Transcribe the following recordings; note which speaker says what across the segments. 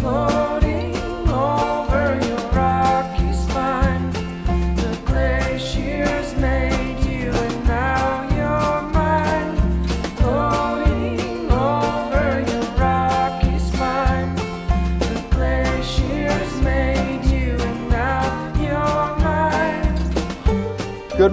Speaker 1: floating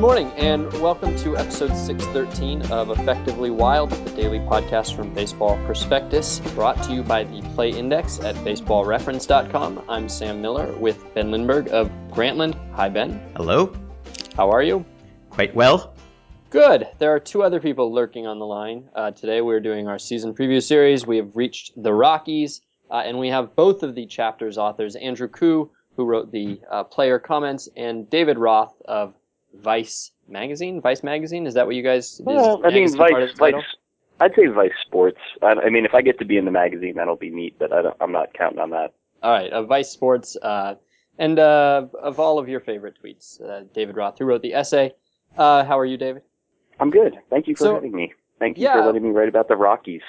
Speaker 2: morning, and welcome to episode 613 of Effectively Wild, the daily podcast from Baseball Prospectus, brought to you by the Play Index at baseballreference.com. I'm Sam Miller with Ben Lindbergh of Grantland. Hi, Ben.
Speaker 3: Hello.
Speaker 2: How are you?
Speaker 3: Quite well.
Speaker 2: Good. There are two other people lurking on the line. Uh, today we're doing our season preview series. We have reached the Rockies, uh, and we have both of the chapter's authors, Andrew Koo, who wrote the uh, player comments, and David Roth of Vice Magazine. Vice Magazine, is that what you guys?
Speaker 4: Well, I mean, Vice. Vice. I'd say Vice Sports. I, I mean, if I get to be in the magazine, that'll be neat. But I don't, I'm not counting on that.
Speaker 2: All right, uh, Vice Sports, uh, and uh, of all of your favorite tweets, uh, David Roth, who wrote the essay. Uh, how are you, David?
Speaker 4: I'm good. Thank you for
Speaker 2: So-
Speaker 4: having me. Thank you
Speaker 2: Yeah.
Speaker 4: for letting me write about the Rockies.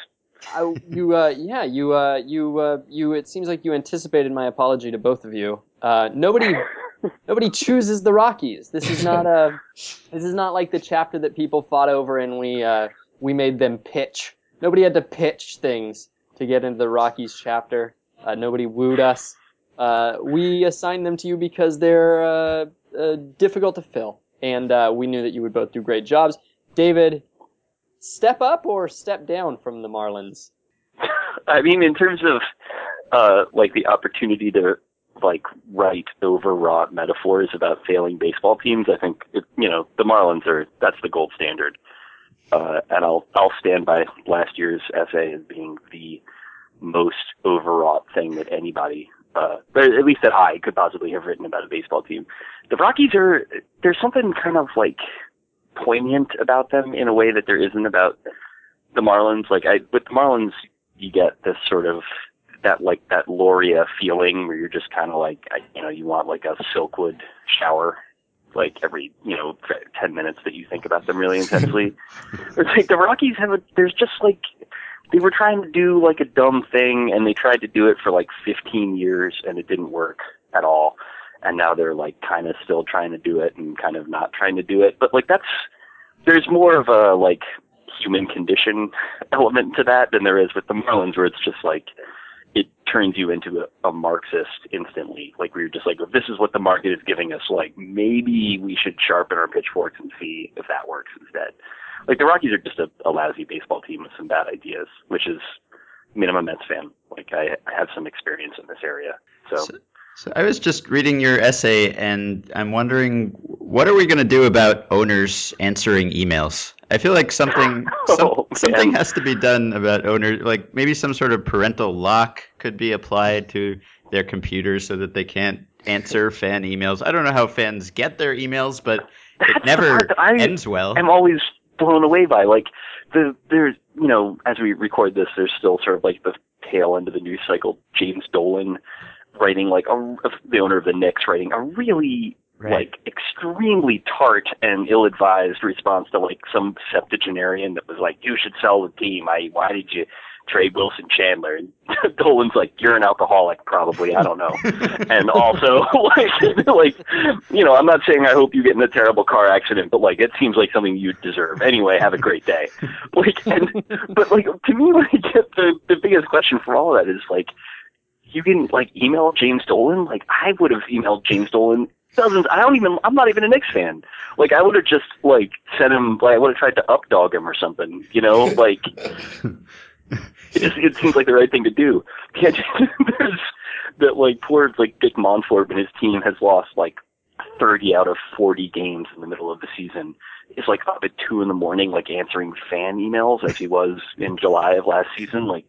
Speaker 2: I, you, uh, yeah, you, uh, you, uh, you. It seems like you anticipated my apology to both of you. Uh, nobody, nobody chooses the Rockies. This is not a, this is not like the chapter that people fought over and we, uh, we made them pitch. Nobody had to pitch things to get into the Rockies chapter. Uh, nobody wooed us. Uh, we assigned them to you because they're uh, uh, difficult to fill, and uh, we knew that you would both do great jobs. David, step up or step down from the Marlins?
Speaker 4: I mean, in terms of uh, like the opportunity to like write overwrought metaphors about failing baseball teams, I think it, you know the Marlins are that's the gold standard. Uh, and I'll I'll stand by last year's essay as being the most overwrought thing that anybody, uh, at least that I could possibly have written about a baseball team. The Rockies are there's something kind of like poignant about them in a way that there isn't about the Marlins. Like I with the Marlins, you get this sort of that like that Loria feeling where you're just kind of like I, you know you want like a Silkwood shower like every you know ten minutes that you think about them really intensely. it's like the Rockies have a there's just like they were trying to do like a dumb thing and they tried to do it for like 15 years and it didn't work at all. And now they're like kind of still trying to do it and kind of not trying to do it. But like that's there's more of a like human condition element to that than there is with the Marlins, where it's just like it turns you into a, a Marxist instantly. Like where you're just like, this is what the market is giving us, like maybe we should sharpen our pitchforks and see if that works instead. Like the Rockies are just a, a lousy baseball team with some bad ideas, which is. I mean, I'm a Mets fan. Like I, I have some experience in this area, so.
Speaker 3: So, so I was just reading your essay, and I'm wondering, what are we going to do about owners answering emails? I feel like something some,
Speaker 4: Oh,
Speaker 3: something has to be done about owners. Like maybe some sort of parental lock could be applied to their computers so that they can't answer fan emails. I don't know how fans get their emails, but it
Speaker 4: That's the
Speaker 3: never
Speaker 4: I-
Speaker 3: ends well.
Speaker 4: I'm always blown away by. Like the there's you know as we record this, there's still sort of like the tail end of the news cycle. James Dolan writing like a, the owner of the Knicks writing a really
Speaker 3: Right.
Speaker 4: like extremely tart and ill-advised response to like some septuagenarian that was like, "You should sell the team. I why did you trade Wilson Chandler?" And Dolan's like, "You're an alcoholic, probably. I don't know." and also like like you know i'm not saying i hope you get in a terrible car accident but like it seems like something you deserve anyway have a great day like and but like to me like the the biggest question for all of that is like you can like email james dolan like i would have emailed james dolan dozens i don't even i'm not even a Knicks fan like i would have just like sent him like i would have tried to updog him or something you know like it, just, it seems like the right thing to do. Can't there's that like poor like Dick Monfort and his team has lost like 30 out of 40 games in the middle of the season. It's like up at two in the morning, like answering fan emails as he was in July of last season. Like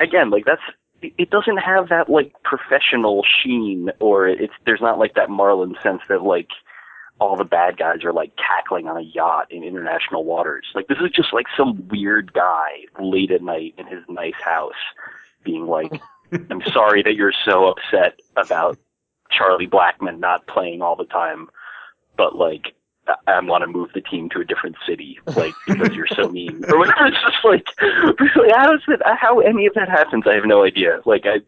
Speaker 4: again, like that's it doesn't have that like professional sheen, or it's there's not like that Marlin sense that like all the bad guys are like cackling on a yacht in international waters. Like this is just like some weird guy late at night in his nice house being like, I'm sorry that you're so upset about Charlie Blackmon not playing all the time, but like I, I want to move the team to a different city, like because you're so mean or whatever. It's just like really how does it how any of that happens? I have no idea. Like I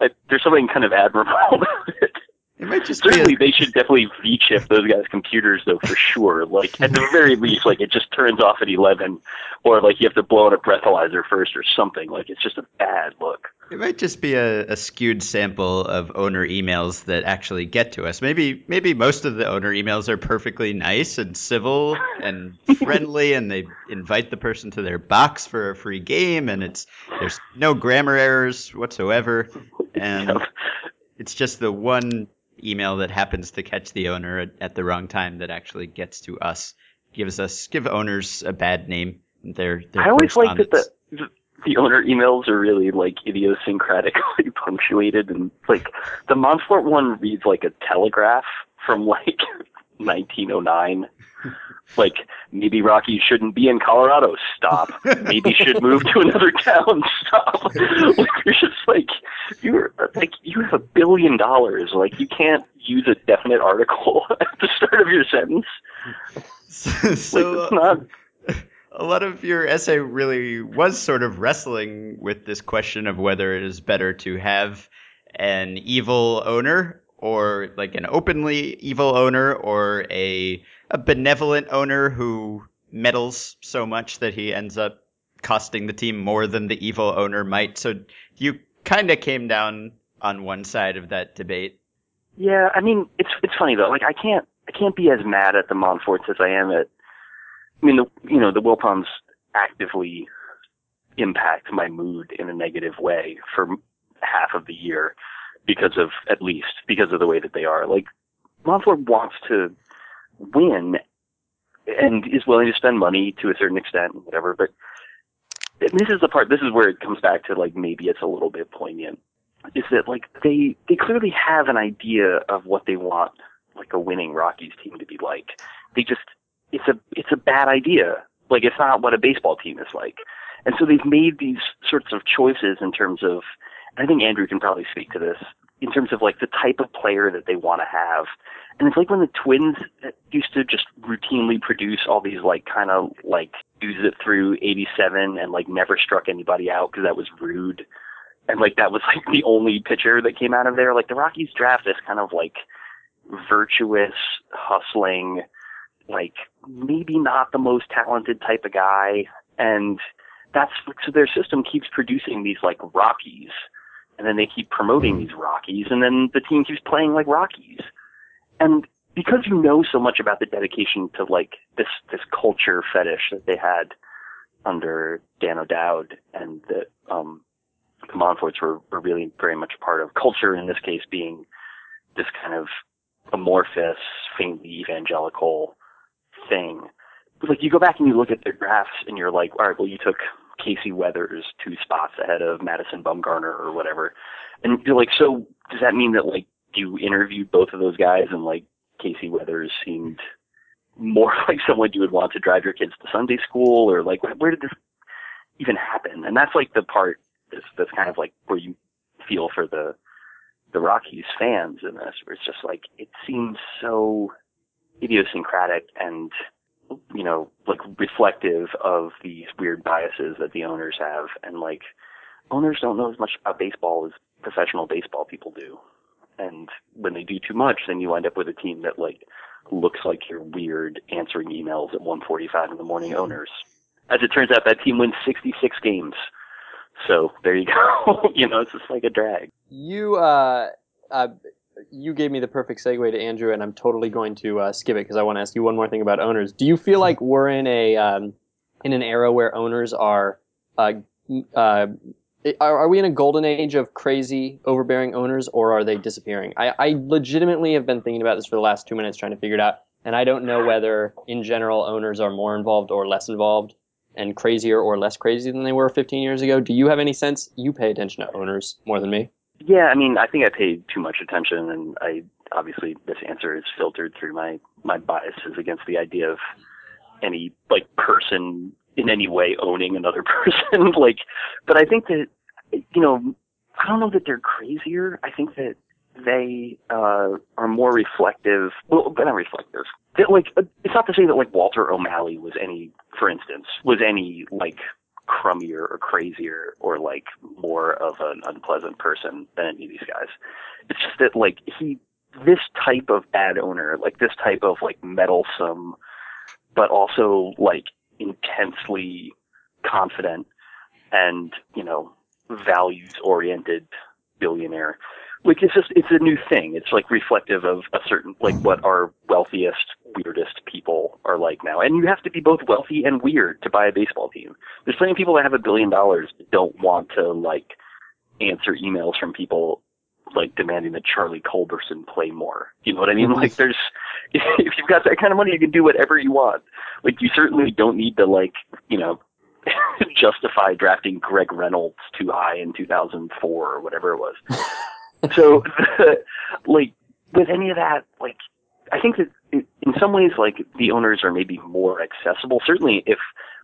Speaker 4: I, there's something kind of admirable about it.
Speaker 3: It might just
Speaker 4: Certainly,
Speaker 3: a,
Speaker 4: they should definitely V-chip those guys' computers, though, for sure. Like, at the very least, like, it just turns off at 11, or, like, you have to blow out a breathalyzer first or something. Like, it's just a bad look.
Speaker 3: It might just be a, a skewed sample of owner emails that actually get to us. Maybe maybe most of the owner emails are perfectly nice and civil and friendly, and they invite the person to their box for a free game, and it's there's no grammar errors whatsoever, and
Speaker 4: Yeah.
Speaker 3: it's just the one email that happens to catch the owner at, at the wrong time that actually gets to us. Gives us give owners a bad name. Their, their
Speaker 4: I always like that the, the owner emails are really like idiosyncratically punctuated and like the Monfort one reads like a telegraph from like 1909. Like maybe Rocky shouldn't be in Colorado. Stop. Maybe should move to another town. Stop. Like, you're just like you're like you have a billion dollars. Like you can't use a definite article at the start of your sentence.
Speaker 3: so
Speaker 4: Like it's not.
Speaker 3: A lot of your essay really was sort of wrestling with this question of whether it is better to have an evil owner or like an openly evil owner or a a benevolent owner who meddles so much that he ends up costing the team more than the evil owner might. So you kind of came down on one side of that debate.
Speaker 4: Yeah, I mean, it's it's funny though. Like, I can't I can't be as mad at the Monforts as I am at. I mean, the you know the Wilpons actively impact my mood in a negative way for half of the year because of at least because of the way that they are. Like, Monfort wants to win and is willing to spend money to a certain extent, and whatever. But this is the part. This is where it comes back to like maybe it's a little bit poignant is that like they they clearly have an idea of what they want like a winning Rockies team to be like. They just it's a it's a bad idea. Like it's not what a baseball team is like. And so they've made these sorts of choices in terms of I think Andrew can probably speak to this in terms of like the type of player that they want to have. And it's like when the Twins used to just routinely produce all these like kind of like use it through 87 and like never struck anybody out because that was rude and like that was like the only pitcher that came out of there. Like the Rockies draft this kind of like virtuous, hustling, like maybe not the most talented type of guy, and that's so their system keeps producing these like Rockies, and then they keep promoting these Rockies, and then the team keeps playing like Rockies, and because you know so much about the dedication to like this this culture fetish that they had under Dan O'Dowd and that um the Monforts were, were really very much a part of culture, in this case being this kind of amorphous, faintly evangelical thing. Like you go back and you look at their graphs and you're like, all right, well you took Casey Weathers two spots ahead of Madison Bumgarner or whatever. And you're like, so does that mean that like you interviewed both of those guys and like Casey Weathers seemed more like someone you would want to drive your kids to Sunday school or like where did this even happen? And that's like the part that's, that's kind of like where you feel for the the Rockies fans in this, where it's just like it seems so idiosyncratic and you know like reflective of these weird biases that the owners have, and like owners don't know as much about baseball as professional baseball people do, and when they do too much, then you end up with a team that like looks like your weird answering emails at 1:45 in the morning owners. As it turns out, that team wins 66 games. So there you go. you know, it's just like a drag.
Speaker 2: You uh, uh, you gave me the perfect segue to Andrew, and I'm totally going to uh, skip it because I want to ask you one more thing about owners. Do you feel like we're in a um, in an era where owners are uh, uh, are, are we in a golden age of crazy overbearing owners, or are they disappearing? I, I legitimately have been thinking about this for the last two minutes trying to figure it out, and I don't know whether in general owners are more involved or less involved and crazier or less crazy than they were 15 years ago. Do you have any sense? You pay attention to owners more than me.
Speaker 4: Yeah, I mean, I think I paid too much attention, and I obviously this answer is filtered through my my biases against the idea of any like person in any way owning another person. like, but I think that you know, I don't know that they're crazier. I think that they uh, are more reflective. Well, but not reflective. That, like, it's not to say that like Walter O'Malley was any, for instance, was any like crummier or crazier or like more of an unpleasant person than any of these guys. It's just that like he this type of bad owner, like this type of like meddlesome but also like intensely confident and, you know, values oriented billionaire. Like it's just it's a new thing. It's like reflective of a certain like what our wealthiest, weirdest people are like now. And you have to be both wealthy and weird to buy a baseball team. There's plenty of people that have a billion dollars that don't want to like answer emails from people like demanding that Charlie Culberson play more. You know what I mean? Mm-hmm. Like there's if you've got that kind of money you can do whatever you want. Like you certainly don't need to like, you know, justify drafting Greg Reynolds too high in 2004 or whatever it was. so, like, with any of that, like, I think that in some ways, like, the owners are maybe more accessible. Certainly, if,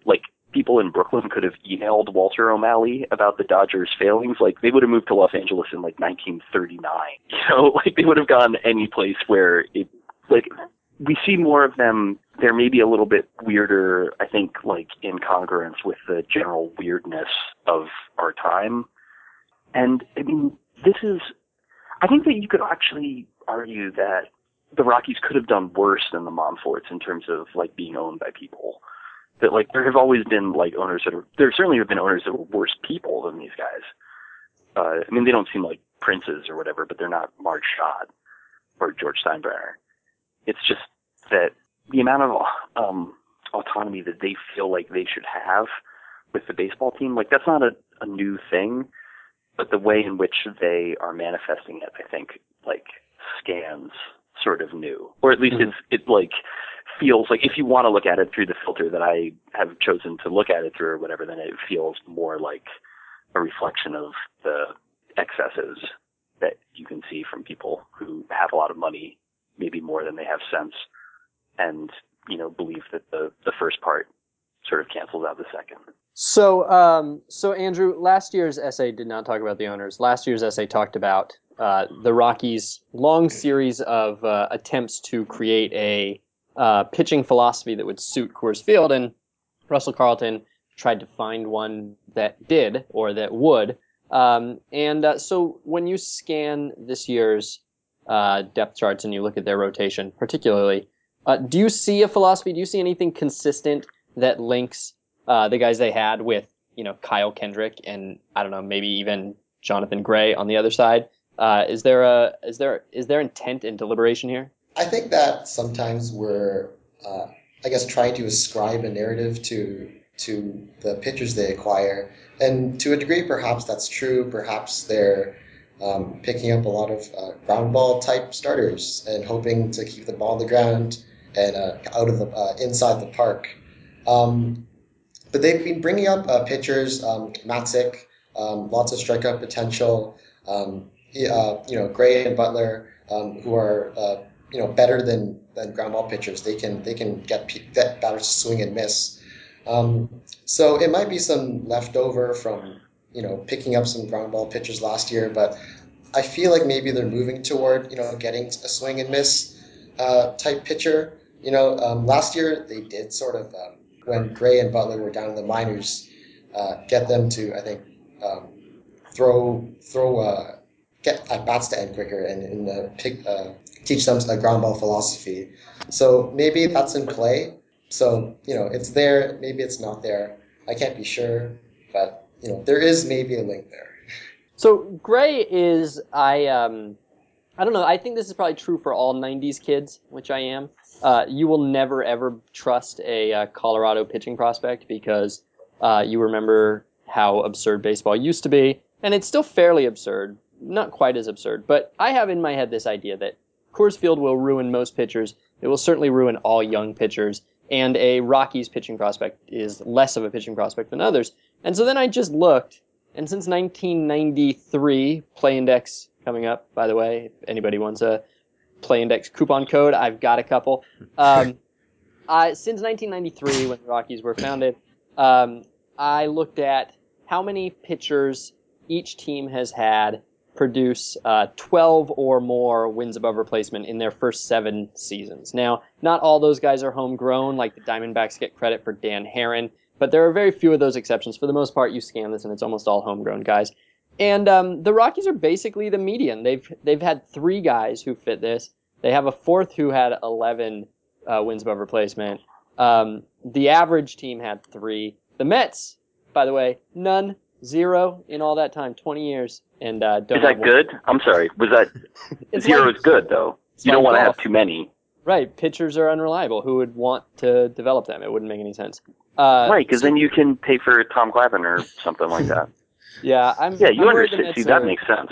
Speaker 4: like, people in Brooklyn could have emailed Walter O'Malley about the Dodgers' failings, like, they would have moved to Los Angeles in, like, 1939. You know, like, they would have gone any place where it, like, we see more of them. They're maybe a little bit weirder, I think, like in congruence with the general weirdness of our time. And I mean, this is, I think that you could actually argue that the Rockies could have done worse than the Monforts in terms of like being owned by people. That like there have always been like owners that are there certainly have been owners that were worse people than these guys. Uh, I mean, they don't seem like princes or whatever, but they're not Marge Schott or George Steinbrenner it's just that the amount of um, autonomy that they feel like they should have with the baseball team, like that's not a, a new thing, but the way in which they are manifesting it, I think, like scans sort of new, or at least mm-hmm. it's it like feels like if you want to look at it through the filter that I have chosen to look at it through or whatever, then it feels more like a reflection of the excesses that you can see from people who have a lot of money maybe more than they have sense, and you know believe that the the first part sort of cancels out the second.
Speaker 2: So, um, so Andrew, last year's essay did not talk about the owners. Last year's essay talked about uh, the Rockies' long series of uh, attempts to create a uh, pitching philosophy that would suit Coors Field, and Russell Carleton tried to find one that did or that would. Um, and uh, so, when you scan this year's uh, depth charts and you look at their rotation, particularly, uh, do you see a philosophy? Do you see anything consistent that links uh, the guys they had with, you know, Kyle Kendrick and I don't know, maybe even Jonathan Gray on the other side? Uh, is there a is there is there intent and deliberation here?
Speaker 5: I think that sometimes we're, uh, I guess, trying to ascribe a narrative to to the pitchers they acquire, and to a degree, perhaps that's true. Perhaps they're um, picking up a lot of uh, ground ball type starters and hoping to keep the ball on the ground and uh, out of the uh, inside the park. Um, but they've been bringing up uh, pitchers, um, Matzek, um, lots of strikeout potential. Um, uh, you know, Gray and Butler, um, who are uh, you know better than, than ground ball pitchers. They can they can get, get batters to swing and miss. Um, so it might be some leftover from you know, picking up some ground ball pitchers last year, but I feel like maybe they're moving toward, you know, getting a swing and miss uh, type pitcher. You know, um, last year they did sort of, when Gray and Butler were down in the minors, uh, get them to, I think, um, throw, throw, uh, get at bats to end quicker and, and uh, pick, uh, teach them a ground ball philosophy. So maybe that's in play. So, you know, it's there, maybe it's not there. I can't be sure, but you know, there is maybe a link there.
Speaker 2: So Gray is I um I don't know. I think this is probably true for all '90s kids, which I am. Uh, you will never ever trust a uh, Colorado pitching prospect because uh, you remember how absurd baseball used to be, and it's still fairly absurd. Not quite as absurd, but I have in my head this idea that Coors Field will ruin most pitchers. It will certainly ruin all young pitchers, and a Rockies pitching prospect is less of a pitching prospect than others. And so then I just looked, and since 1993, Play Index coming up, by the way, if anybody wants a Play Index coupon code, I've got a couple. Um, since 1993, when the Rockies were founded, um, I looked at how many pitchers each team has had produce uh, 12 or more wins above replacement in their first seven seasons. Now, not all those guys are homegrown. Like the Diamondbacks get credit for Dan Haren but there are very few of those exceptions. For the most part, you scan this and it's almost all homegrown guys. And um, the Rockies are basically the median. They've they've had three guys who fit this. They have a fourth who had 11 uh, wins above replacement. Um, the average team had three. The Mets, by the way, none, zero in all that time, 20 years, and uh, don't
Speaker 4: Is that
Speaker 2: one.
Speaker 4: good? I'm sorry. Was that zero
Speaker 2: like-
Speaker 4: is good though? You don't want to have too many.
Speaker 2: Right, pitchers are unreliable. Who would want to develop them? It wouldn't make any sense. Uh,
Speaker 4: right, because then you can pay for Tom Glavine or something like that.
Speaker 2: Yeah, I'm.
Speaker 4: Yeah, you
Speaker 2: I'm
Speaker 4: understand. See, that
Speaker 2: are-
Speaker 4: makes sense.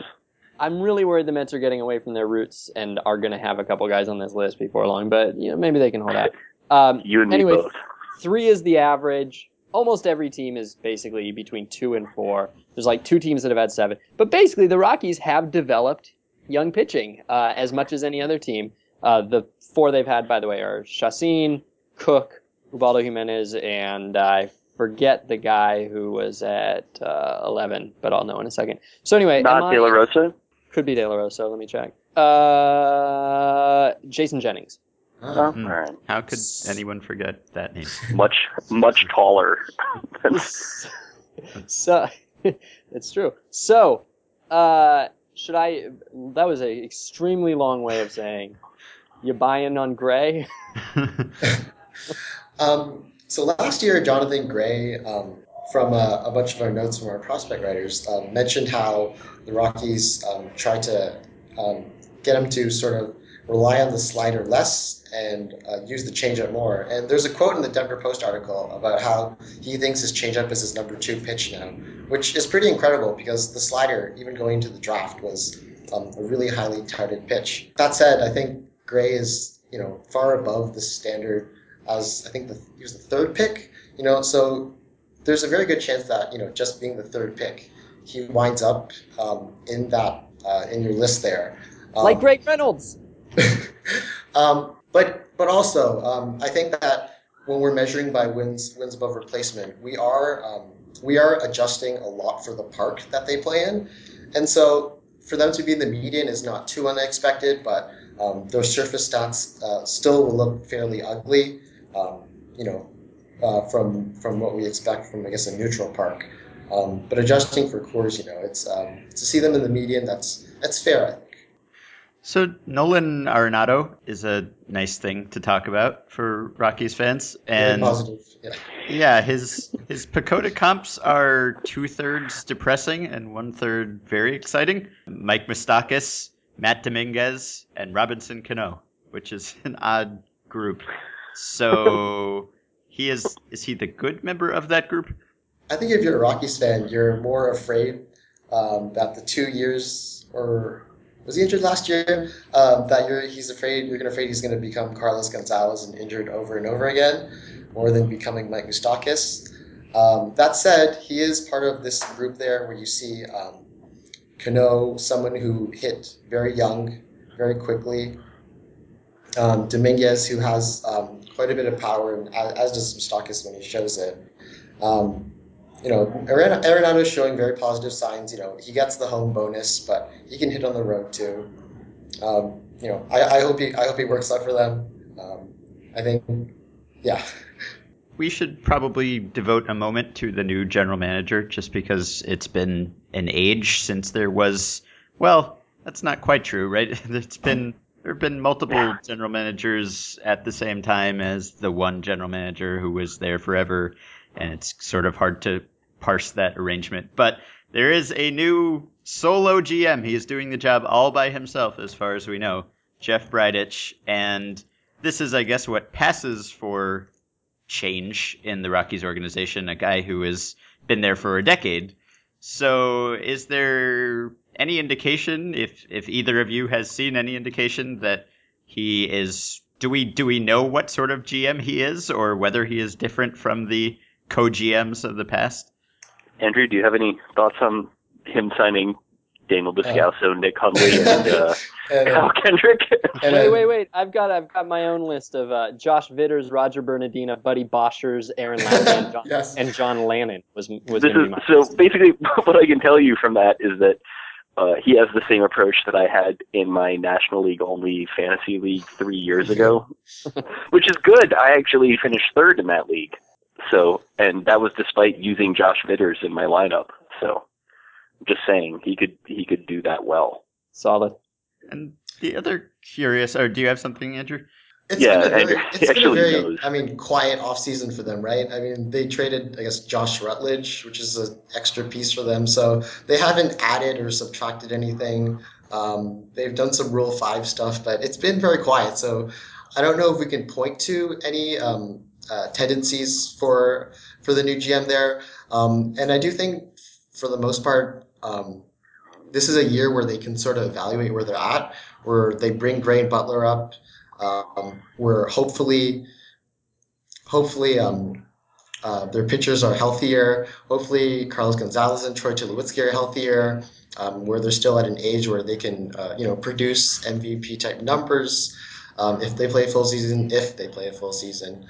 Speaker 2: I'm really worried the Mets are getting away from their roots and are going to have a couple guys on this list before long. But you know, maybe they can hold out. Um,
Speaker 4: You and me
Speaker 2: anyway,
Speaker 4: both.
Speaker 2: three is the average. Almost every team is basically between two and four. There's like two teams that have had seven. But basically, the Rockies have developed young pitching uh, as much as any other team. Uh, the four they've had, by the way, are Chacin, Cook, Ubaldo Jimenez, and I forget the guy who was at uh, 11, but I'll know in a second. So anyway,
Speaker 4: Not De La Rosa.
Speaker 2: could be De La Rosa. Let me check. Uh, Jason Jennings.
Speaker 4: Oh, all right.
Speaker 3: How could anyone forget that name?
Speaker 4: Much, much taller.
Speaker 2: so it's true. So, uh, should I? That was an extremely long way of saying you buying on Gray.
Speaker 5: Um, so last year, Jonathan Gray, um, from uh, a bunch of our notes from our prospect writers, um, mentioned how the Rockies um, tried to um, get him to sort of rely on the slider less and uh, use the changeup more. And there's a quote in the Denver Post article about how he thinks his changeup is his number two pitch now, which is pretty incredible because the slider, even going into the draft, was um, a really highly touted pitch. That said, I think Gray is you know far above the standard as I think the, he was the third pick. You know, so there's a very good chance that you know just being the third pick, he winds up um, in that uh, in your list there. Um,
Speaker 2: like Greg Reynolds.
Speaker 5: um, but but also, um, I think that when we're measuring by wins wins above replacement, we are um, we are adjusting a lot for the park that they play in, and so for them to be in the median is not too unexpected. But um, their surface stats uh, still will look fairly ugly, um, you know, uh, from from what we expect from I guess a neutral park. Um, but adjusting for Coors, you know, it's um, to see them in the median. That's that's fair. I think.
Speaker 3: So Nolan Arenado is a nice thing to talk about for Rockies fans,
Speaker 5: Very
Speaker 3: and
Speaker 5: positive. Yeah.
Speaker 3: yeah, his his PECOTA comps are two thirds depressing and one third very exciting. Mike Moustakas, Matt Dominguez, and Robinson Cano, which is an odd group. So he is is he the good member of that group?
Speaker 5: I think if you're a Rockies fan, you're more afraid um, that the two years or was he injured last year? Um, that you're he's afraid you're afraid he's gonna become Carlos Gonzalez and injured over and over again, more than becoming Mike Moustakas. Um, that said, he is part of this group there where you see um, Cano, someone who hit very young, very quickly. Um, Dominguez, who has um, quite a bit of power, and as, does Moustakas when he shows it. Um, you know, Arenado is showing very positive signs. You know, he gets the home bonus, but he can hit on the road too. Um, you know, I, I hope he I hope he works out for them. Um, I think, yeah,
Speaker 3: We should probably devote a moment to the new general manager just because it's been an age since there was well, that's not quite true, right? It's been there have been multiple general managers at the same time as the one general manager who was there forever, and it's sort of hard to parse that arrangement. But there is a new solo GM. He is doing the job all by himself, as far as we know, Jeff Bridich, and this is, I guess, what passes for change in the Rockies organization, a guy who has been there for a decade. So, is there any indication, if if either of you has seen any indication that he is? Do we do we know what sort of GM he is, or whether he is different from the co-GMs of the past?
Speaker 4: Andrew, do you have any thoughts on him signing Daniel Descalso, Nick Hundley, and uh,
Speaker 5: and, uh,
Speaker 4: Kyle Kendrick?
Speaker 5: and,
Speaker 2: Wait,
Speaker 5: uh,
Speaker 2: wait, wait! I've got I've got my own list of uh, Josh Vitters, Roger Bernadina, Buddy Boshers, Aaron Lowry, and John,
Speaker 5: Yes.
Speaker 2: and John Lannan was was
Speaker 4: this
Speaker 2: going to
Speaker 4: is
Speaker 2: my
Speaker 4: so
Speaker 2: list.
Speaker 4: basically what I can tell you from that is that uh, he has the same approach that I had in my National League only fantasy league three years ago, which is good. I actually finished third in that league, So, and that was despite using Josh Vitters in my lineup. So, just saying he could he could do that well.
Speaker 2: Solid.
Speaker 3: And the other curious, or do you have something, Andrew?
Speaker 5: It's
Speaker 4: Yeah,
Speaker 5: been a very, it's been a very,
Speaker 4: knows.
Speaker 5: I mean, quiet offseason for them, right? I mean, they traded, I guess, Josh Rutledge, which is an extra piece for them. So they haven't added or subtracted anything. Um, they've done some Rule 5 stuff, but it's been very quiet. So I don't know if we can point to any um, uh, tendencies for for the new GM there. Um, and I do think, for the most part, um, this is a year where they can sort of evaluate where they're at, where they bring Gray and Butler up, um, where hopefully, hopefully, um, uh, their pitchers are healthier. Hopefully, Carlos Gonzalez and Troy Tulowitzki are healthier. Um, where they're still at an age where they can, uh, you know, produce MVP type numbers um, if they play a full season. If they play a full season,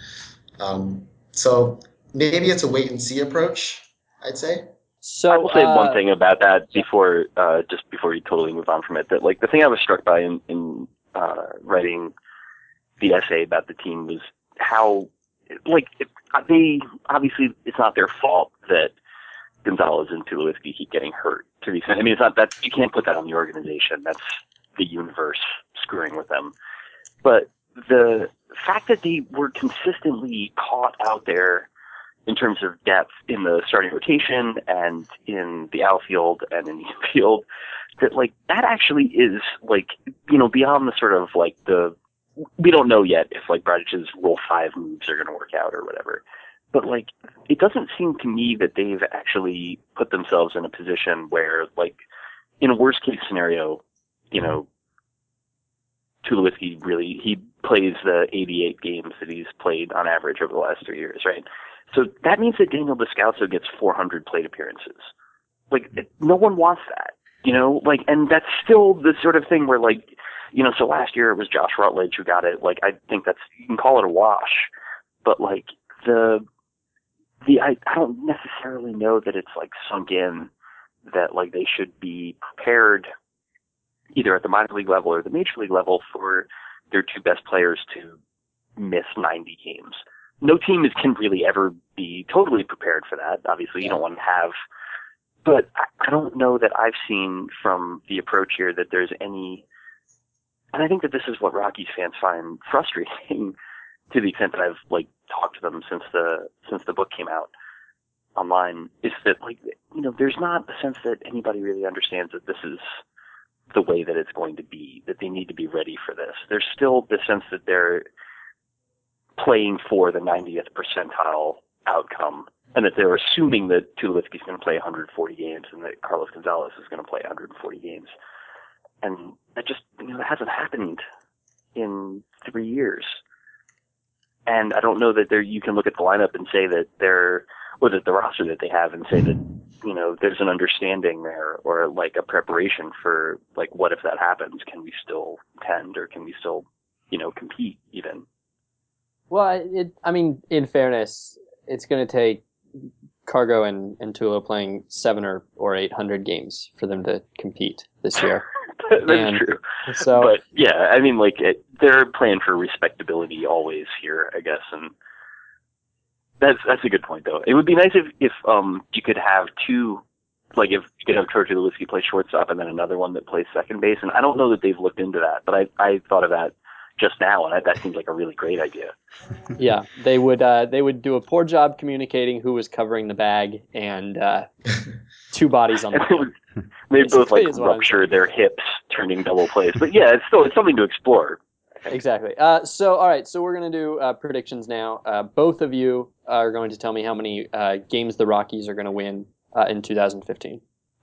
Speaker 5: um, so maybe it's a wait and see approach. I'd say.
Speaker 2: So
Speaker 4: I will say
Speaker 2: uh,
Speaker 4: one thing about that before, uh, just before you totally move on from it. That like the thing I was struck by in, in uh, writing the essay about the team was how, like, they obviously it's not their fault that Gonzalez and Tulowitzki keep getting hurt. To the extent, I mean, it's not that you can't put that on the organization. That's the universe screwing with them. But the fact that they were consistently caught out there in terms of depth in the starting rotation and in the outfield and in the infield, that like that actually is like you know beyond the sort of like the we don't know yet if like Bridich's Rule Five moves are going to work out or whatever. But like, it doesn't seem to me that they've actually put themselves in a position where, like, in a worst case scenario, you know, Tulowitzki really he plays the 88 games that he's played on average over the last three years, right? So that means that Daniel Descalso gets 400 plate appearances. Like, no one wants that, you know. Like, and that's still the sort of thing where, like, you know, so last year it was Josh Rutledge who got it. Like, I think that's you can call it a wash, but like the the I, I don't necessarily know that it's like sunk in that like they should be prepared either at the minor league level or the major league level for their two best players to miss 90 games. No team is, can really ever be totally prepared for that. Obviously, you don't want to have, but I, I don't know that I've seen from the approach here that there's any, and I think that this is what Rockies fans find frustrating to the extent that I've like talked to them since the since the book came out online is that like you know there's not a sense that anybody really understands that this is the way that it's going to be that they need to be ready for this. There's still the sense that they're playing for the 90th percentile outcome and that they're assuming that Tulowitzki's going to play 140 games and that Carlos Gonzalez is going to play 140 games and that just you know hasn't happened in three years and I don't know that there you can look at the lineup and say that they're or that the roster that they have and say that you know there's an understanding there or like a preparation for like what if that happens? Can we still tend or can we still you know compete even?
Speaker 2: Well, it. I mean, in fairness, it's going to take Cargo and and Tulo playing seven or or eight hundred games for them to compete this year.
Speaker 4: That's
Speaker 2: And-
Speaker 4: true.
Speaker 2: So
Speaker 4: but yeah, I mean, like it, they're playing for respectability always here, I guess, and that's that's a good point though. It would be nice if if um you could have two, like if you could have Troy Tulowitzki play shortstop and then another one that plays second base. And I don't know that they've looked into that, but I I thought of that just now, and I, that seems like a really great idea.
Speaker 2: yeah, they would uh, they would do a poor job communicating who was covering the bag and uh, two bodies on the
Speaker 4: And they both like
Speaker 2: is what I'm
Speaker 4: rupture their hips, turning double plays. But yeah, it's still it's something to explore.
Speaker 2: Exactly. Uh, so, all right. So we're gonna do uh, predictions now. Uh, both of you are going to tell me how many uh, games the Rockies are going to win uh, in 2015.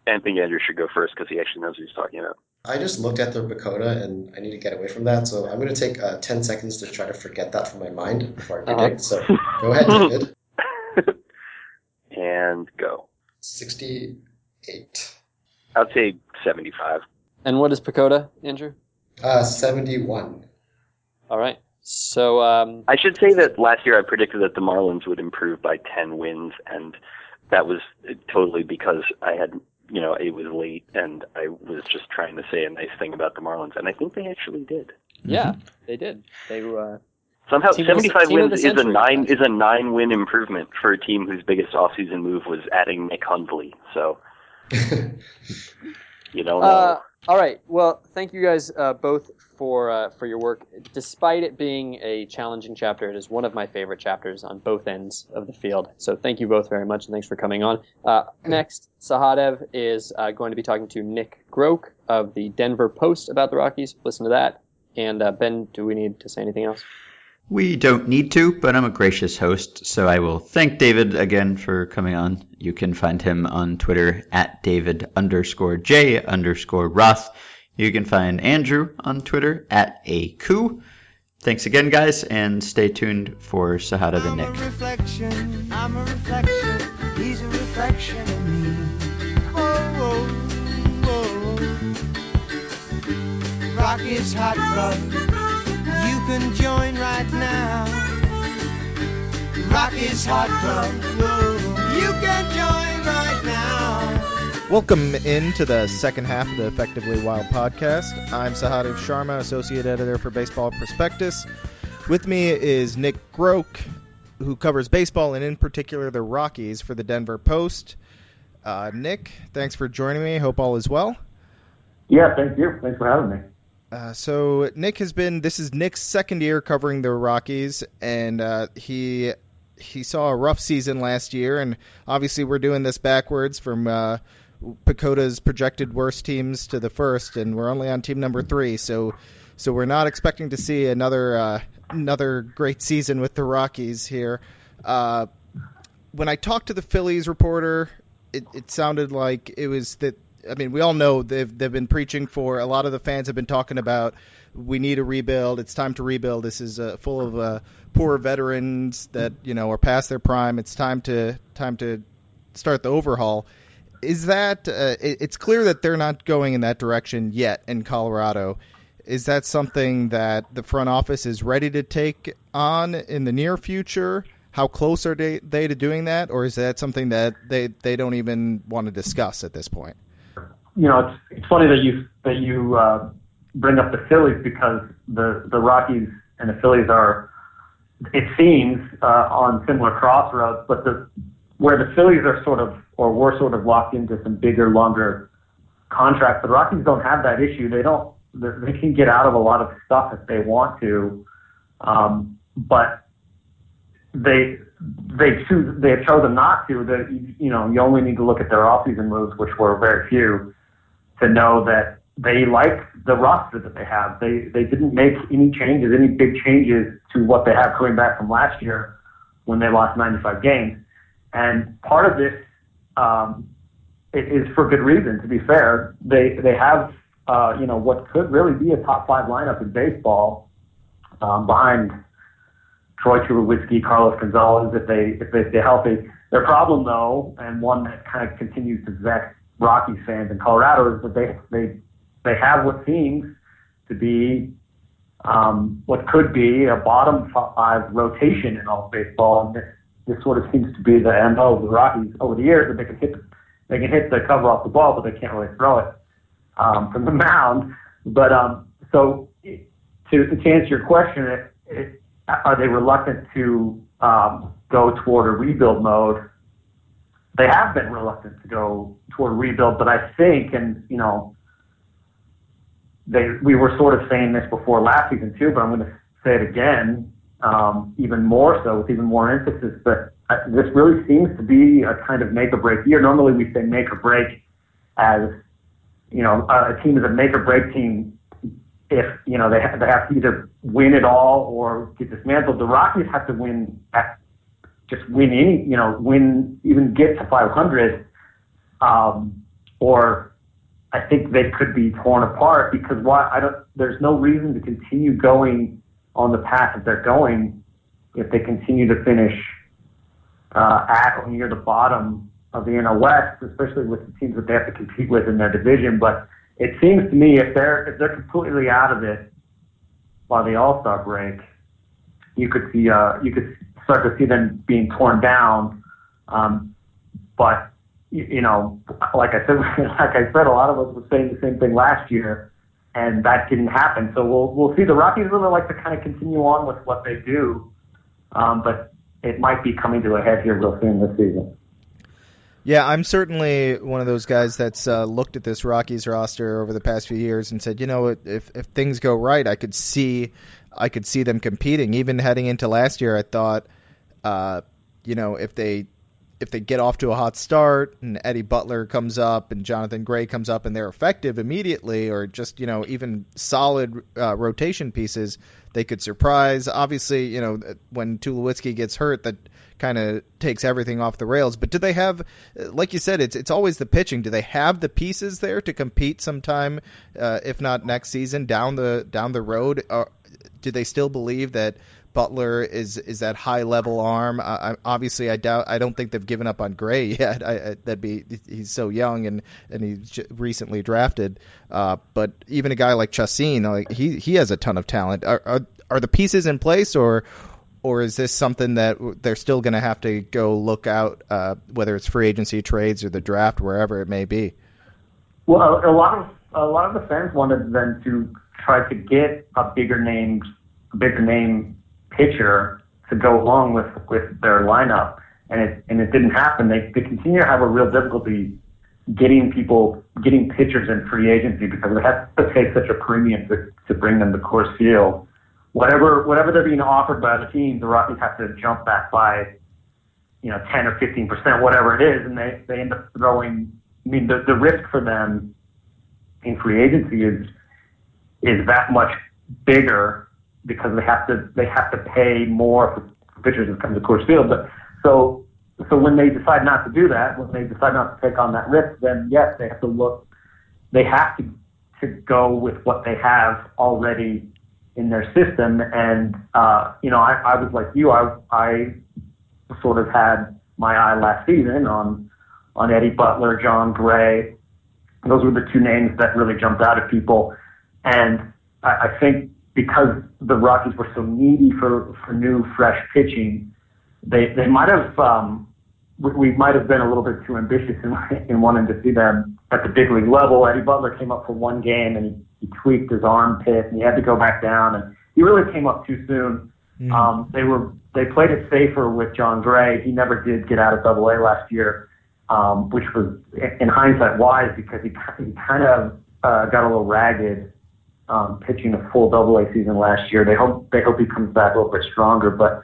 Speaker 4: And I think Andrew should go first because he actually knows what he's talking about.
Speaker 5: I just looked at the PECOTA and I need to get away from that. So I'm going to take uh, 10 seconds to try to forget that from my mind before I
Speaker 2: Uh-huh.
Speaker 5: predict. So go ahead, David.
Speaker 4: and go.
Speaker 5: 68.
Speaker 4: I'd say 75.
Speaker 2: And what is PECOTA, Andrew?
Speaker 5: Uh, 71.
Speaker 2: All right. So, um,
Speaker 4: I should say that last year I predicted that the Marlins would improve by 10 wins, and that was totally because I had, you know, it was late and I was just trying to say a nice thing about the Marlins, and I think they actually did.
Speaker 2: yeah, they did. They were. uh,
Speaker 4: Somehow,
Speaker 2: Team
Speaker 4: 75
Speaker 2: team
Speaker 4: wins
Speaker 2: the
Speaker 4: is a nine
Speaker 2: guys.
Speaker 4: is a nine win improvement for a team whose biggest offseason move was adding Nick Hundley. So you don't know.
Speaker 2: Uh, all right. Well, thank you guys uh, both for uh, for your work. Despite it being a challenging chapter, it is one of my favorite chapters on both ends of the field. So thank you both very much, and thanks for coming on. Uh, next, Sahadev is uh, going to be talking to Nick Groke of the Denver Post about the Rockies. Listen to that. And uh, Ben, do we need to say anything else?
Speaker 3: We don't need to, but I'm a gracious host, so I will thank David again for coming on. You can find him on Twitter at David underscore J underscore Roth. You can find Andrew on Twitter at ACoo. Thanks again, guys, and stay tuned for Sahada
Speaker 1: a
Speaker 3: Nick.
Speaker 1: reflection, I'm a reflection, he's a reflection of me. Oh, oh, oh. Rock is hot can join right now. Rock is hot club, whoa. you can join right now.
Speaker 6: Welcome into the second half of the Effectively Wild podcast. I'm Sahadev Sharma, Associate Editor for Baseball Prospectus. With me is Nick Groke, who covers baseball and in particular the Rockies for the Denver Post. Uh, Nick, thanks for joining me. Hope all is well.
Speaker 7: Yeah, thank you. Thanks for having me.
Speaker 6: Uh, so Nick has been. This is Nick's second year covering the Rockies, and uh, he he saw a rough season last year, and obviously we're doing this backwards from uh, PECOTA's projected worst teams to the first, and we're only on team number three. So so we're not expecting to see another uh, another great season with the Rockies here. Uh, when I talked to the Phillies reporter, it, it sounded like it was that. I mean, we all know they've they've been preaching for. A lot of the fans have been talking about we need a rebuild. It's time to rebuild. This is uh, full of uh, poor veterans that you know are past their prime. It's time to time to start the overhaul. Is that uh, it, it's clear that they're not going in that direction yet in Colorado? Is that something that the front office is ready to take on in the near future? How close are they, they to doing that, or is that something that they, they don't even want to discuss at this point?
Speaker 7: You know, it's it's funny that you that you uh, bring up the Phillies because the the Rockies and the Phillies are, it seems, uh, on similar crossroads. But the where the Phillies are sort of or were sort of locked into some bigger, longer contracts, the Rockies don't have that issue. They don't. They can get out of a lot of stuff if they want to, um, but they they choose they have chosen not to. That you know you only need to look at their offseason moves, which were very few, to know that they like the roster that they have. They they didn't make any changes, any big changes to what they have coming back from last year when they lost 95 games. And part of this um, it is for good reason. To be fair, they they have uh, you know what could really be a top five lineup in baseball um, behind Troy Tulowitzki, Carlos Gonzalez if they if they stay healthy. Their problem though, and one that kind of continues to vex Rockies fans in Colorado, is that they they they have what seems to be um, what could be a bottom five rotation in all of baseball. And this, this sort of seems to be the MO of the Rockies over the years that they can hit they can hit the cover off the ball, but they can't really throw it um, from the mound. But um, so to, to answer your question, it, it, are they reluctant to um, go toward a rebuild mode? They have been reluctant to go toward rebuild, but I think, and you know, they we were sort of saying this before last season too, but I'm going to say it again, um, even more so with even more emphasis. But uh, this really seems to be a kind of make or break year. Normally we say make or break as you know a, a team is a make or break team if you know they have, they have to either win it all or get dismantled. The Rockies have to win at, just win any you know win even get to 500 um, or I think they could be torn apart because why I don't there's no reason to continue going on the path that they're going if they continue to finish uh, at or near the bottom of the NL West, especially with the teams that they have to compete with in their division. But it seems to me if they're if they're completely out of it by the All Star break, you could see uh, you could start to see them being torn down. Um, but you, know, like I said, like I said, a lot of us were saying the same thing last year. and that didn't happen. So we'll we'll see. The Rockies really like to kind of continue on with what they do, um, but it might be coming to a head here real soon this season.
Speaker 6: Yeah, I'm certainly one of those guys that's uh, looked at this Rockies roster over the past few years and said, you know, if if things go right, I could see, I could see them competing. Even heading into last year, I thought, uh, you know, if they if they get off to a hot start and Eddie Butler comes up and Jonathan Gray comes up and they're effective immediately, or just you know even solid uh, rotation pieces, they could surprise. Obviously, you know when Tulowitzki gets hurt, that kind of takes everything off the rails. But do they have, like you said, it's it's always the pitching. Do they have the pieces there to compete sometime, uh, if not next season, down the down the road? Or do they still believe that? Butler is is that high level arm. I, obviously, I doubt. I don't think they've given up on Gray yet. I, I, that'd be he's so young and and he's recently drafted. Uh, but even a guy like Chacin, like he he has a ton of talent. Are are, are the pieces in place, or or is this something that they're still going to have to go look out, uh, whether it's free agency trades or the draft, wherever it may be?
Speaker 7: Well, a lot of a lot of the fans wanted them to try to get a bigger name, a bigger name pitcher to go along with with their lineup, and it and it didn't happen. They they continue to have a real difficulty getting people getting pitchers in free agency because they have to pay such a premium to to bring them to Coors Field. Whatever whatever they're being offered by the teams, the Rockies have to jump back by you know 10 or 15 percent, whatever it is, and they they end up throwing. I mean, the the risk for them in free agency is is that much bigger because they have to they have to pay more for pitchers that come to Coors Field. But so so when they decide not to do that, when they decide not to take on that risk, then yes, they have to look. They have to to go with what they have already in their system. And uh, you know, I, I was like you. I I sort of had my eye last season on on Eddie Butler, Jon Gray. Those were the two names that really jumped out at people. And I, I think because the Rockies were so needy for, for new, fresh pitching, they they might have um, we, we might have been a little bit too ambitious in, in wanting to see them at the big league level. Eddie Butler came up for one game and he, he tweaked his armpit and he had to go back down and he really came up too soon. Mm. Um, they were they played it safer with Jon Gray. He never did get out of Double A last year, um, which was in hindsight wise because he he kind of uh, got a little ragged um, pitching a full Double A season last year. They hope they hope he comes back a little bit stronger, but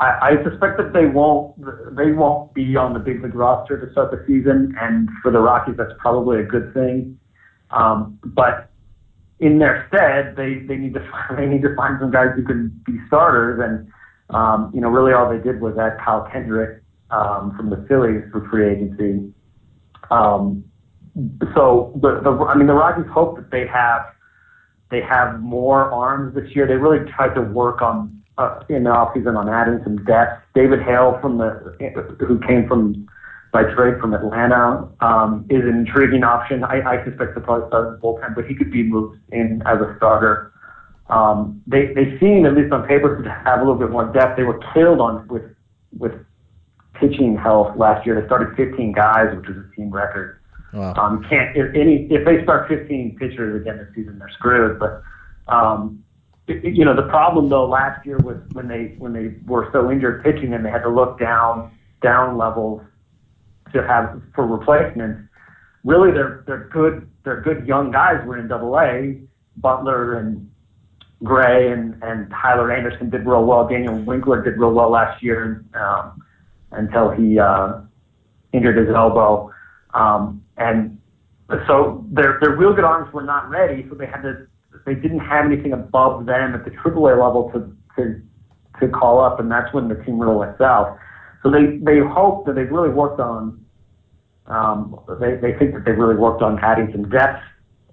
Speaker 7: I, I suspect that they won't they won't be on the big league roster to start the season, and for the Rockies, that's probably a good thing. Um, but in their stead, they they need to they need to find some guys who can be starters, and um, you know, really all they did was add Kyle Kendrick um, from the Phillies for free agency. Um, so the, the I mean, the Rockies hope that they have they have more arms this year. They really tried to work on uh, in the offseason on adding some depth. David Hale from the who came from by trade from Atlanta um, is an intriguing option. I, I suspect to probably start in the bullpen, but he could be moved in as a starter. Um, they they seem at least on paper to have a little bit more depth. They were killed on with with pitching health last year. They started 15 guys, which is a team record. Wow. Um, can't if any if they start 15 pitchers again this season, they're screwed. But um, it, you know the problem though last year was when they when they were so injured pitching and they had to look down down levels to have for replacements. Really, they're they're good they're good young guys. Were in Double A. Butler and Gray and and Tyler Anderson did real well. Daniel Winkler did real well last year um, until he uh, injured his elbow. Um, and so their their real good arms were not ready, so they had to they didn't have anything above them at the AAA level to to to call up, and that's when the team really went south. So they they hope that they've really worked on. Um, they they think that they've really worked on adding some depth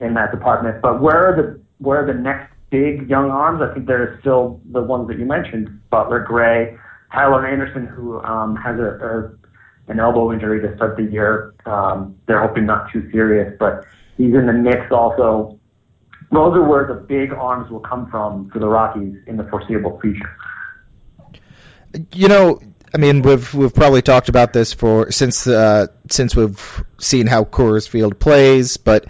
Speaker 7: in that department. But where are the where are the next big young arms? I think they're still the ones that you mentioned: Butler, Gray, Tyler Anderson, who um, has a, a an elbow injury to start the year. Um, they're hoping not too serious, but he's in the mix also. Those are where the big arms will come from for the Rockies in the foreseeable future.
Speaker 6: You know, I mean, we've we've probably talked about this for since uh, since we've seen how Coors Field plays, but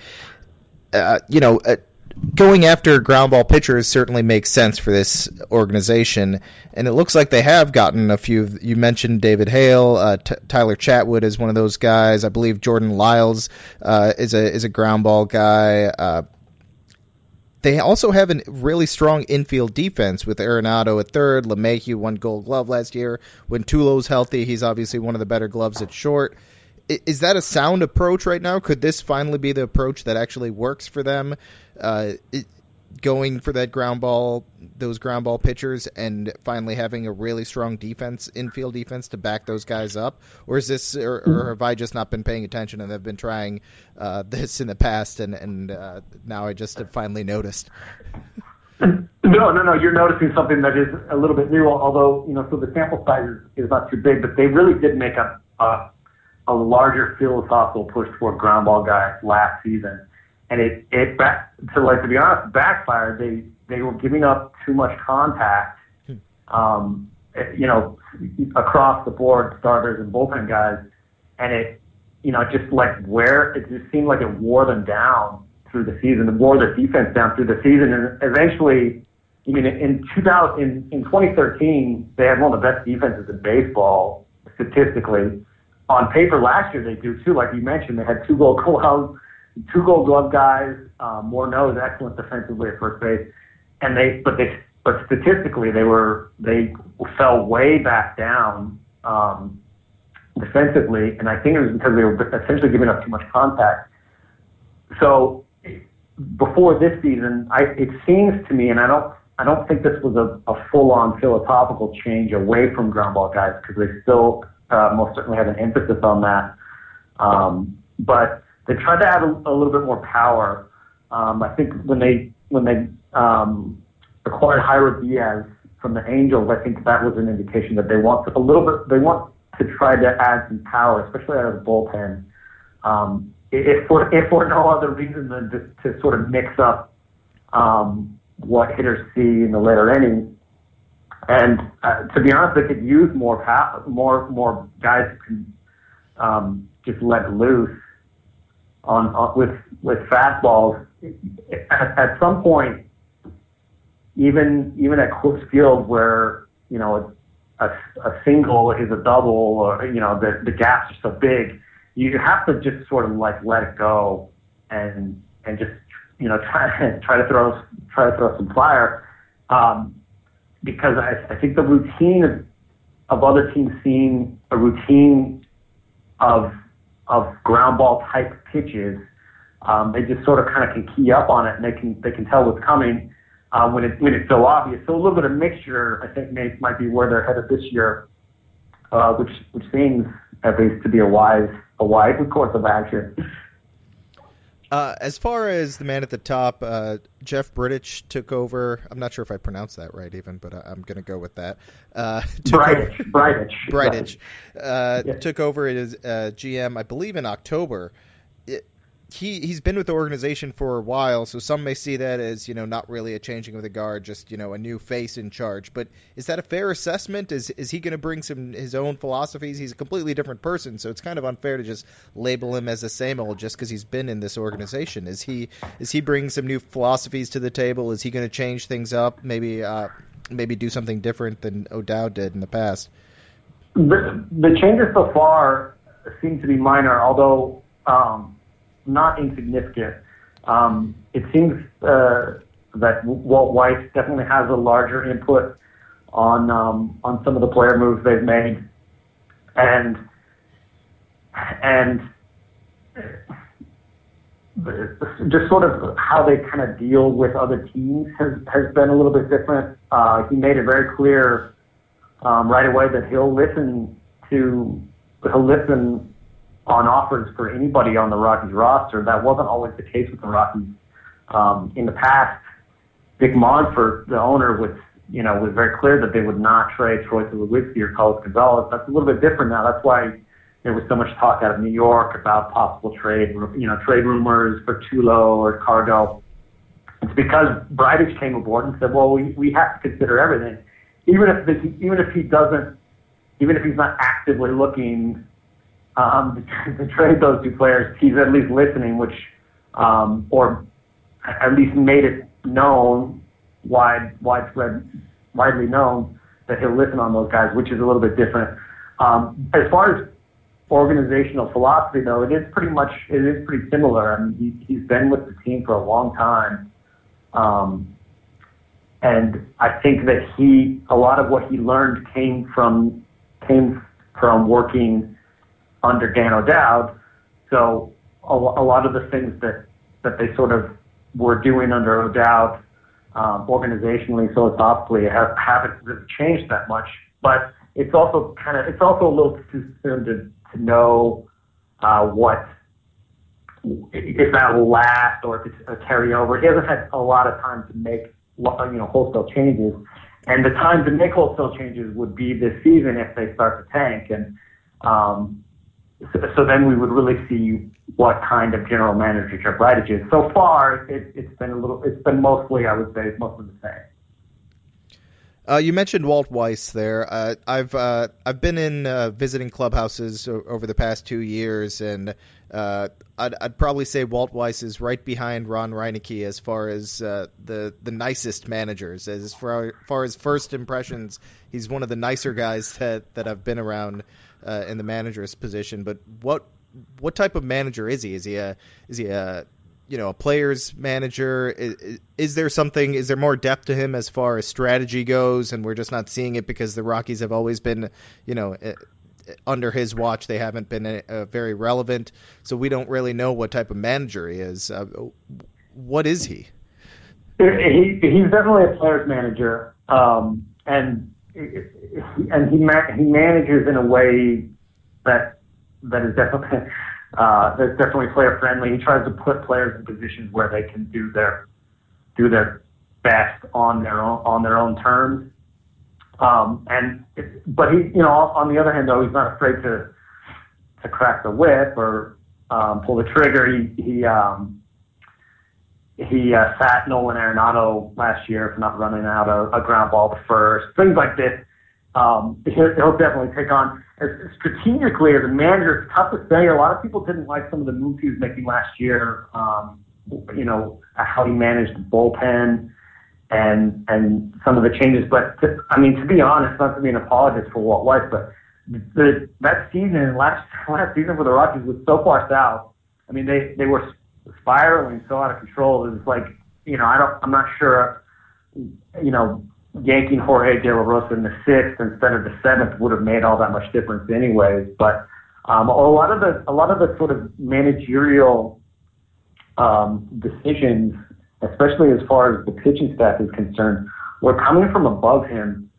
Speaker 6: uh, you know, uh, going after ground ball pitchers certainly makes sense for this organization, and it looks like they have gotten a few. You mentioned David Hale, uh, T- Tyler Chatwood is one of those guys. I believe Jordan Lyles uh, is a is a ground ball guy. Uh, they also have a really strong infield defense with Arenado at third. LeMahieu won Gold Glove last year. When Tulo's healthy, he's obviously one of the better gloves at short. Is that a sound approach right now? Could this finally be the approach that actually works for them? Uh, it, going for that ground ball, those ground ball pitchers, and finally having a really strong defense, infield defense to back those guys up, or is this, or, or have I just not been paying attention and have been trying uh, this in the past, and and uh, now I just have finally noticed?
Speaker 7: No, no, no. You're noticing something that is a little bit new, although you know, so the sample size is, is not too big, but they really did make a, a larger philosophical push toward ground ball guys last season and it it back to like to be honest backfired. They they were giving up too much contact, um, you know, across the board, starters and bullpen guys, and it you know just like where it just seemed like it wore them down through the season. It wore the defense down through the season, and eventually. I mean, in 2000, in, in 2013, they had one of the best defenses in baseball statistically. On paper, last year they do too. Like you mentioned, they had two gold gloves two Gold Glove guys. Um, Morneau is excellent defensively at first base, and they but they but statistically they were they fell way back down um, defensively, and I think it was because they were essentially giving up too much contact. So before this season, I, it seems to me, and I don't I don't think this was a, a full-on philosophical change away from ground ball guys because they still most certainly have an emphasis on that. Um, but they tried to add a, a little bit more power. Um, I think when they when they um, acquired Jairo Diaz from the Angels, I think that was an indication that they want a little bit. They want to try to add some power, especially out of the bullpen. Um, if for if for no other reason than to, to sort of mix up um, what hitters see in the later innings. And uh, to be honest, they could use more power, more more guys who can um, just let loose on, on with with fastballs. At, at some point, even even at Coors Field, where you know a, a single is a double, or you know the the gaps are so big, you have to just sort of like let it go and and just you know try try to throw try to throw some fire. Um, because I, I think the routine of, of other teams seeing a routine of of ground ball type pitches, um, they just sort of kind of can key up on it and they can they can tell what's coming uh, when it when it's so obvious. So a little bit of mixture, I think, may, might be where they're headed this year, uh, which which seems at least to be a wise a wise course of action.
Speaker 6: Uh, as far as the man at the top, uh, Jeff Bridich took over. I'm not sure if I pronounced that right, even, but I, am going to go with that. Uh,
Speaker 7: Bridich, Bridich,
Speaker 6: Bridich, uh, yeah. took over as uh, GM, I believe, in October. It, he he's been with the organization for a while, so some may see that as you know not really a changing of the guard, just you know a new face in charge. But is that a fair assessment? Is is he going to bring some his own philosophies? He's a completely different person, so it's kind of unfair to just label him as the same old just because he's been in this organization. Is he is he bringing some new philosophies to the table? Is he going to change things up? Maybe uh, maybe do something different than O'Dowd did in the past.
Speaker 7: The, the changes so far seem to be minor, although. Um, not insignificant. Um, it seems uh, that Walt Weiss definitely has a larger input on um, on some of the player moves they've made, and and just sort of how they kind of deal with other teams has has been a little bit different. Uh, he made it very clear um, right away that he'll listen to he'll listen on offers for anybody on the Rockies roster. That wasn't always the case with the Rockies. Um, in the past, Dick Monfort, the owner, was you know was very clear that they would not trade Troy Tulowitzki or Carlos Gonzalez. That's a little bit different now. That's why there was so much talk out of New York about possible trade, you know, trade rumors for Tulo or Cargo. It's because Bridich came aboard and said, well, we, we have to consider everything. Even if the, even if he doesn't, even if he's not actively looking um, to, trade those two players, he's at least listening, which um, or at least made it known, wide widespread, widely known that he'll listen on those guys, which is a little bit different. Um, as far as organizational philosophy, though, it is pretty much it is pretty similar. I mean, he, he's been with the team for a long time, um, and I think that he a lot of what he learned came from came from working under Dan O'Dowd. So a, a lot of the things that that they sort of were doing under O'Dowd um, organizationally, philosophically, have, haven't really changed that much. But it's also kind of it's also a little too soon to to know uh, what if that will last or if it's a carryover. He hasn't had a lot of time to make you know wholesale changes, and the time to make wholesale changes would be this season if they start to tank, and um, so, then we would really see what kind of general manager Jeff Bridich is. So far, it, it's been a little, it's been mostly, I would say, mostly the same.
Speaker 6: Uh, you mentioned Walt Weiss there. Uh, I've uh, I've been in uh, visiting clubhouses over the past two years, and uh, I'd, I'd probably say Walt Weiss is right behind Ron Roenicke as far as uh, the the nicest managers. As far, far as first impressions, he's one of the nicer guys that that I've been around in the manager's position. But what what type of manager is he? Is he a is he a you know a player's manager? Is, is, there something? Is there more depth to him as far as strategy goes? And we're just not seeing it because the Rockies have always been you know eh, under his watch they haven't been uh, very relevant. So we don't really know what type of manager he is. Uh, what is he?
Speaker 7: he? He's definitely a player's manager, um, and and he ma- he manages in a way that that is definitely uh, that's definitely player friendly. He tries to put players in positions where they can do their do their best on their own on their own terms. Um, and but he, you know, on the other hand, though, he's not afraid to to crack the whip or um, pull the trigger. He he um, he uh, sat Nolan Arenado last year for not running out a, a ground ball to first. Things like this. Um, he'll, he'll definitely take on strategically as a manager, it's tough to say. A lot of people didn't like some of the moves he was making last year. Um, you know how he managed the bullpen and and some of the changes. But to, I mean, to be honest, not to be an apologist for Walt Weiss, but the that season last last season for the Rockies was so far south. I mean, they they were spiraling so out of control. It was like you know I don't I'm not sure you know yanking Jorge De La Rosa in the sixth instead of the seventh would have made all that much difference anyways. But um, a lot of the a lot of the sort of managerial um, decisions, especially as far as the pitching staff is concerned, were coming from above him.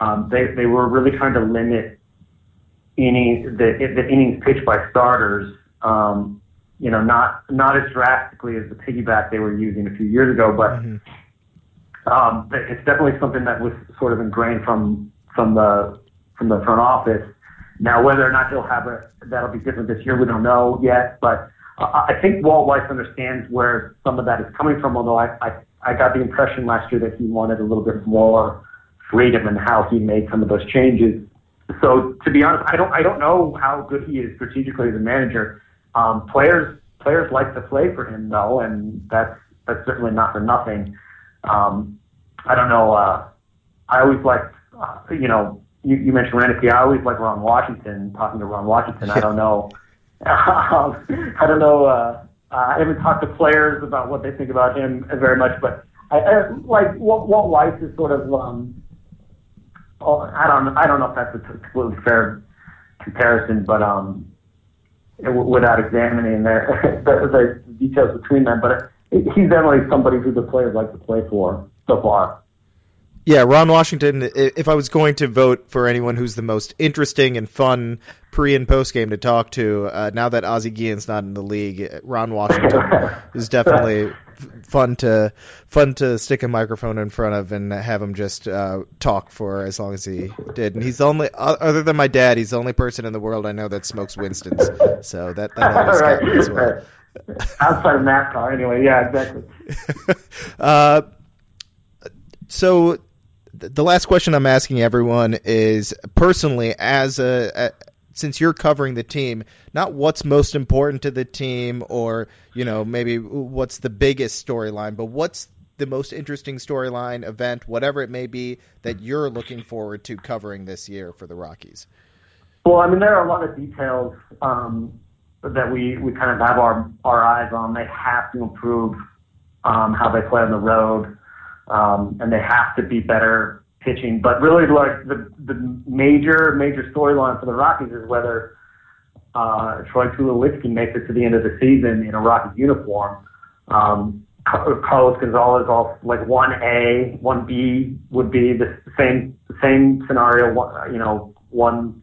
Speaker 7: Um, they they were really trying to limit any the the innings pitched by starters. Um, you know, not not as drastically as the piggyback they were using a few years ago, but mm-hmm um, it's definitely something that was sort of ingrained from from the from the front office. Now, whether or not he'll have a that'll be different this year, we don't know yet. But I think Walt Weiss understands where some of that is coming from. Although I, I I got the impression last year that he wanted a little bit more freedom in how he made some of those changes. So to be honest, I don't I don't know how good he is strategically as a manager. Um, players players like to play for him though, and that's that's certainly not for nothing. Um, I don't know. Uh, I always liked, uh, you know, you, you mentioned Roenicke. I always like Ron Washington. Talking to Ron Washington, I don't know. Um, I don't know. Uh, I haven't talked to players about what they think about him very much, but I, I like Walt, Walt Weiss is sort of. Um, oh, I don't. I don't know if that's a completely fair comparison, but um, without examining the, the, the details between them, but he's definitely somebody who the players like to play for so far.
Speaker 6: Yeah, Ron Washington. If I was going to vote for anyone who's the most interesting and fun pre and post game to talk to, uh, now that Ozzie Guillen's not in the league, Ron Washington is definitely fun to fun to stick a microphone in front of and have him just uh, talk for as long as he did. And he's the only, other than my dad, he's the only person in the world I know that smokes Winston's. So that that always right. as well.
Speaker 7: Outside of NASCAR, anyway. Yeah, exactly.
Speaker 6: uh, so the last question I'm asking everyone is personally, as a since you're covering the team, not what's most important to the team or, you know, maybe what's the biggest storyline, but what's the most interesting storyline, event, whatever it may be that you're looking forward to covering this year for the Rockies?
Speaker 7: Well, I mean, there are a lot of details um, that we, we kind of have our, our eyes on. They have to improve um, how they play on the road, um, and they have to be better pitching. But really, like the the major major storyline for the Rockies is whether uh, Troy Tulowitzki makes it to the end of the season in a Rockies uniform. Um, Carlos Gonzalez off like one A, one B would be the same same scenario. You know, one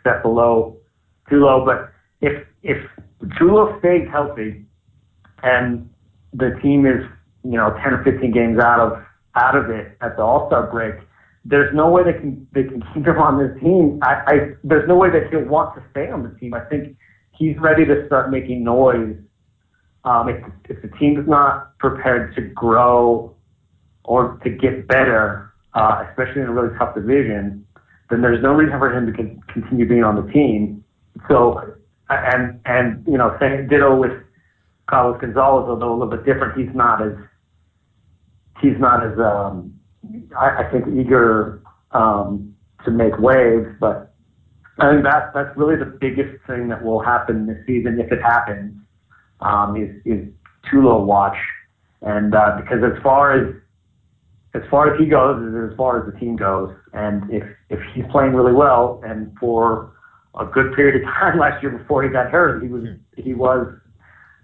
Speaker 7: step below Tulo. But if if Tulo stays healthy and the team is you know 10 or 15 games out of out of it at the All Star break, there's no way they can they can keep him on this team. I, I there's no way that he'll want to stay on the team. I think he's ready to start making noise. Um, if, if the team is not prepared to grow or to get better, uh, especially in a really tough division, then there's no reason for him to con- continue being on the team. So, and and you know, same ditto with Carlos Gonzalez, although a little bit different. He's not as he's not as um, I, I think eager um, to make waves, but I think that that's really the biggest thing that will happen this season if it happens um, is is Tulo watch, and uh, because as far as as far as he goes is as far as the team goes, and if if he's playing really well and for a good period of time last year before he got hurt, he was he was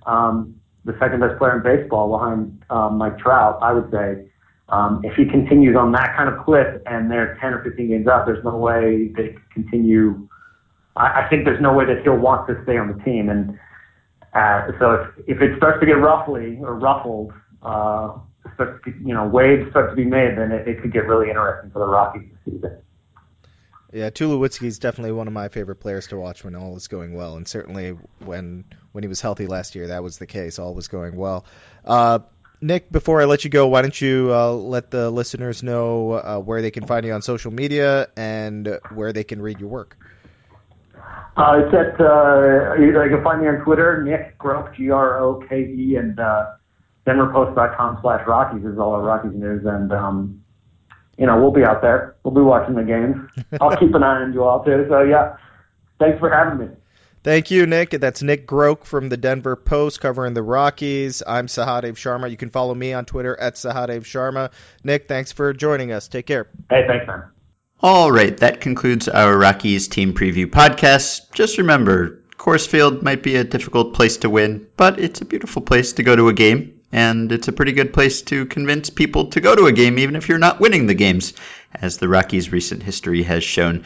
Speaker 7: um, the second best player in baseball behind um, Mike Trout, I would say. Um, if he continues on that kind of clip and they're 10 or 15 games out, there's no way they continue. I, I think there's no way that he'll want to stay on the team. And uh, so if, if it starts to get roughly or ruffled, uh, starts to, you know, waves start to be made, then it, it could get really interesting for the Rockies this season.
Speaker 6: Yeah, Tulowitzki is definitely one of my favorite players to watch when all is going well, and certainly when when he was healthy last year, that was the case. All was going well. Uh, Nick, before I let you go, why don't you uh, let the listeners know uh, where they can find you on social media and where they can read your work?
Speaker 7: Uh, it's at, uh, you can find me on Twitter, Nick Groke, G-R-O-K-E, and uh, DenverPost.com slash Rockies is all our Rockies news. And, um, you know, we'll be out there. We'll be watching the games. I'll keep an eye on you all, too. So, yeah, thanks for having me.
Speaker 6: Thank you, Nick. That's Nick Groke from the Denver Post covering the Rockies. I'm Sahadev Sharma. You can follow me on Twitter at Sahadev Sharma. Nick, thanks for joining us. Take care.
Speaker 7: Hey, thanks, man.
Speaker 3: All right, that concludes our Rockies team preview podcast. Just remember, Coors Field might be a difficult place to win, but it's a beautiful place to go to a game, and it's a pretty good place to convince people to go to a game even if you're not winning the games, as the Rockies' recent history has shown.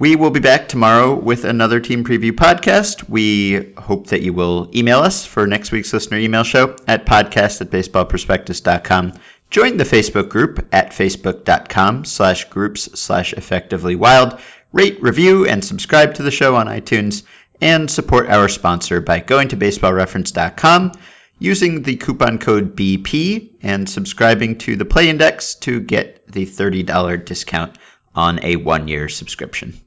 Speaker 3: We will be back tomorrow with another team preview podcast. We hope that you will email us for next week's listener email show at podcast at baseballprospectus.com. Join the Facebook group at facebook.com slash groups slash effectively wild. Rate, review, and subscribe to the show on iTunes and support our sponsor by going to baseballreference.com, using the coupon code BP, and subscribing to the Play Index to get the $30 discount on a one year subscription.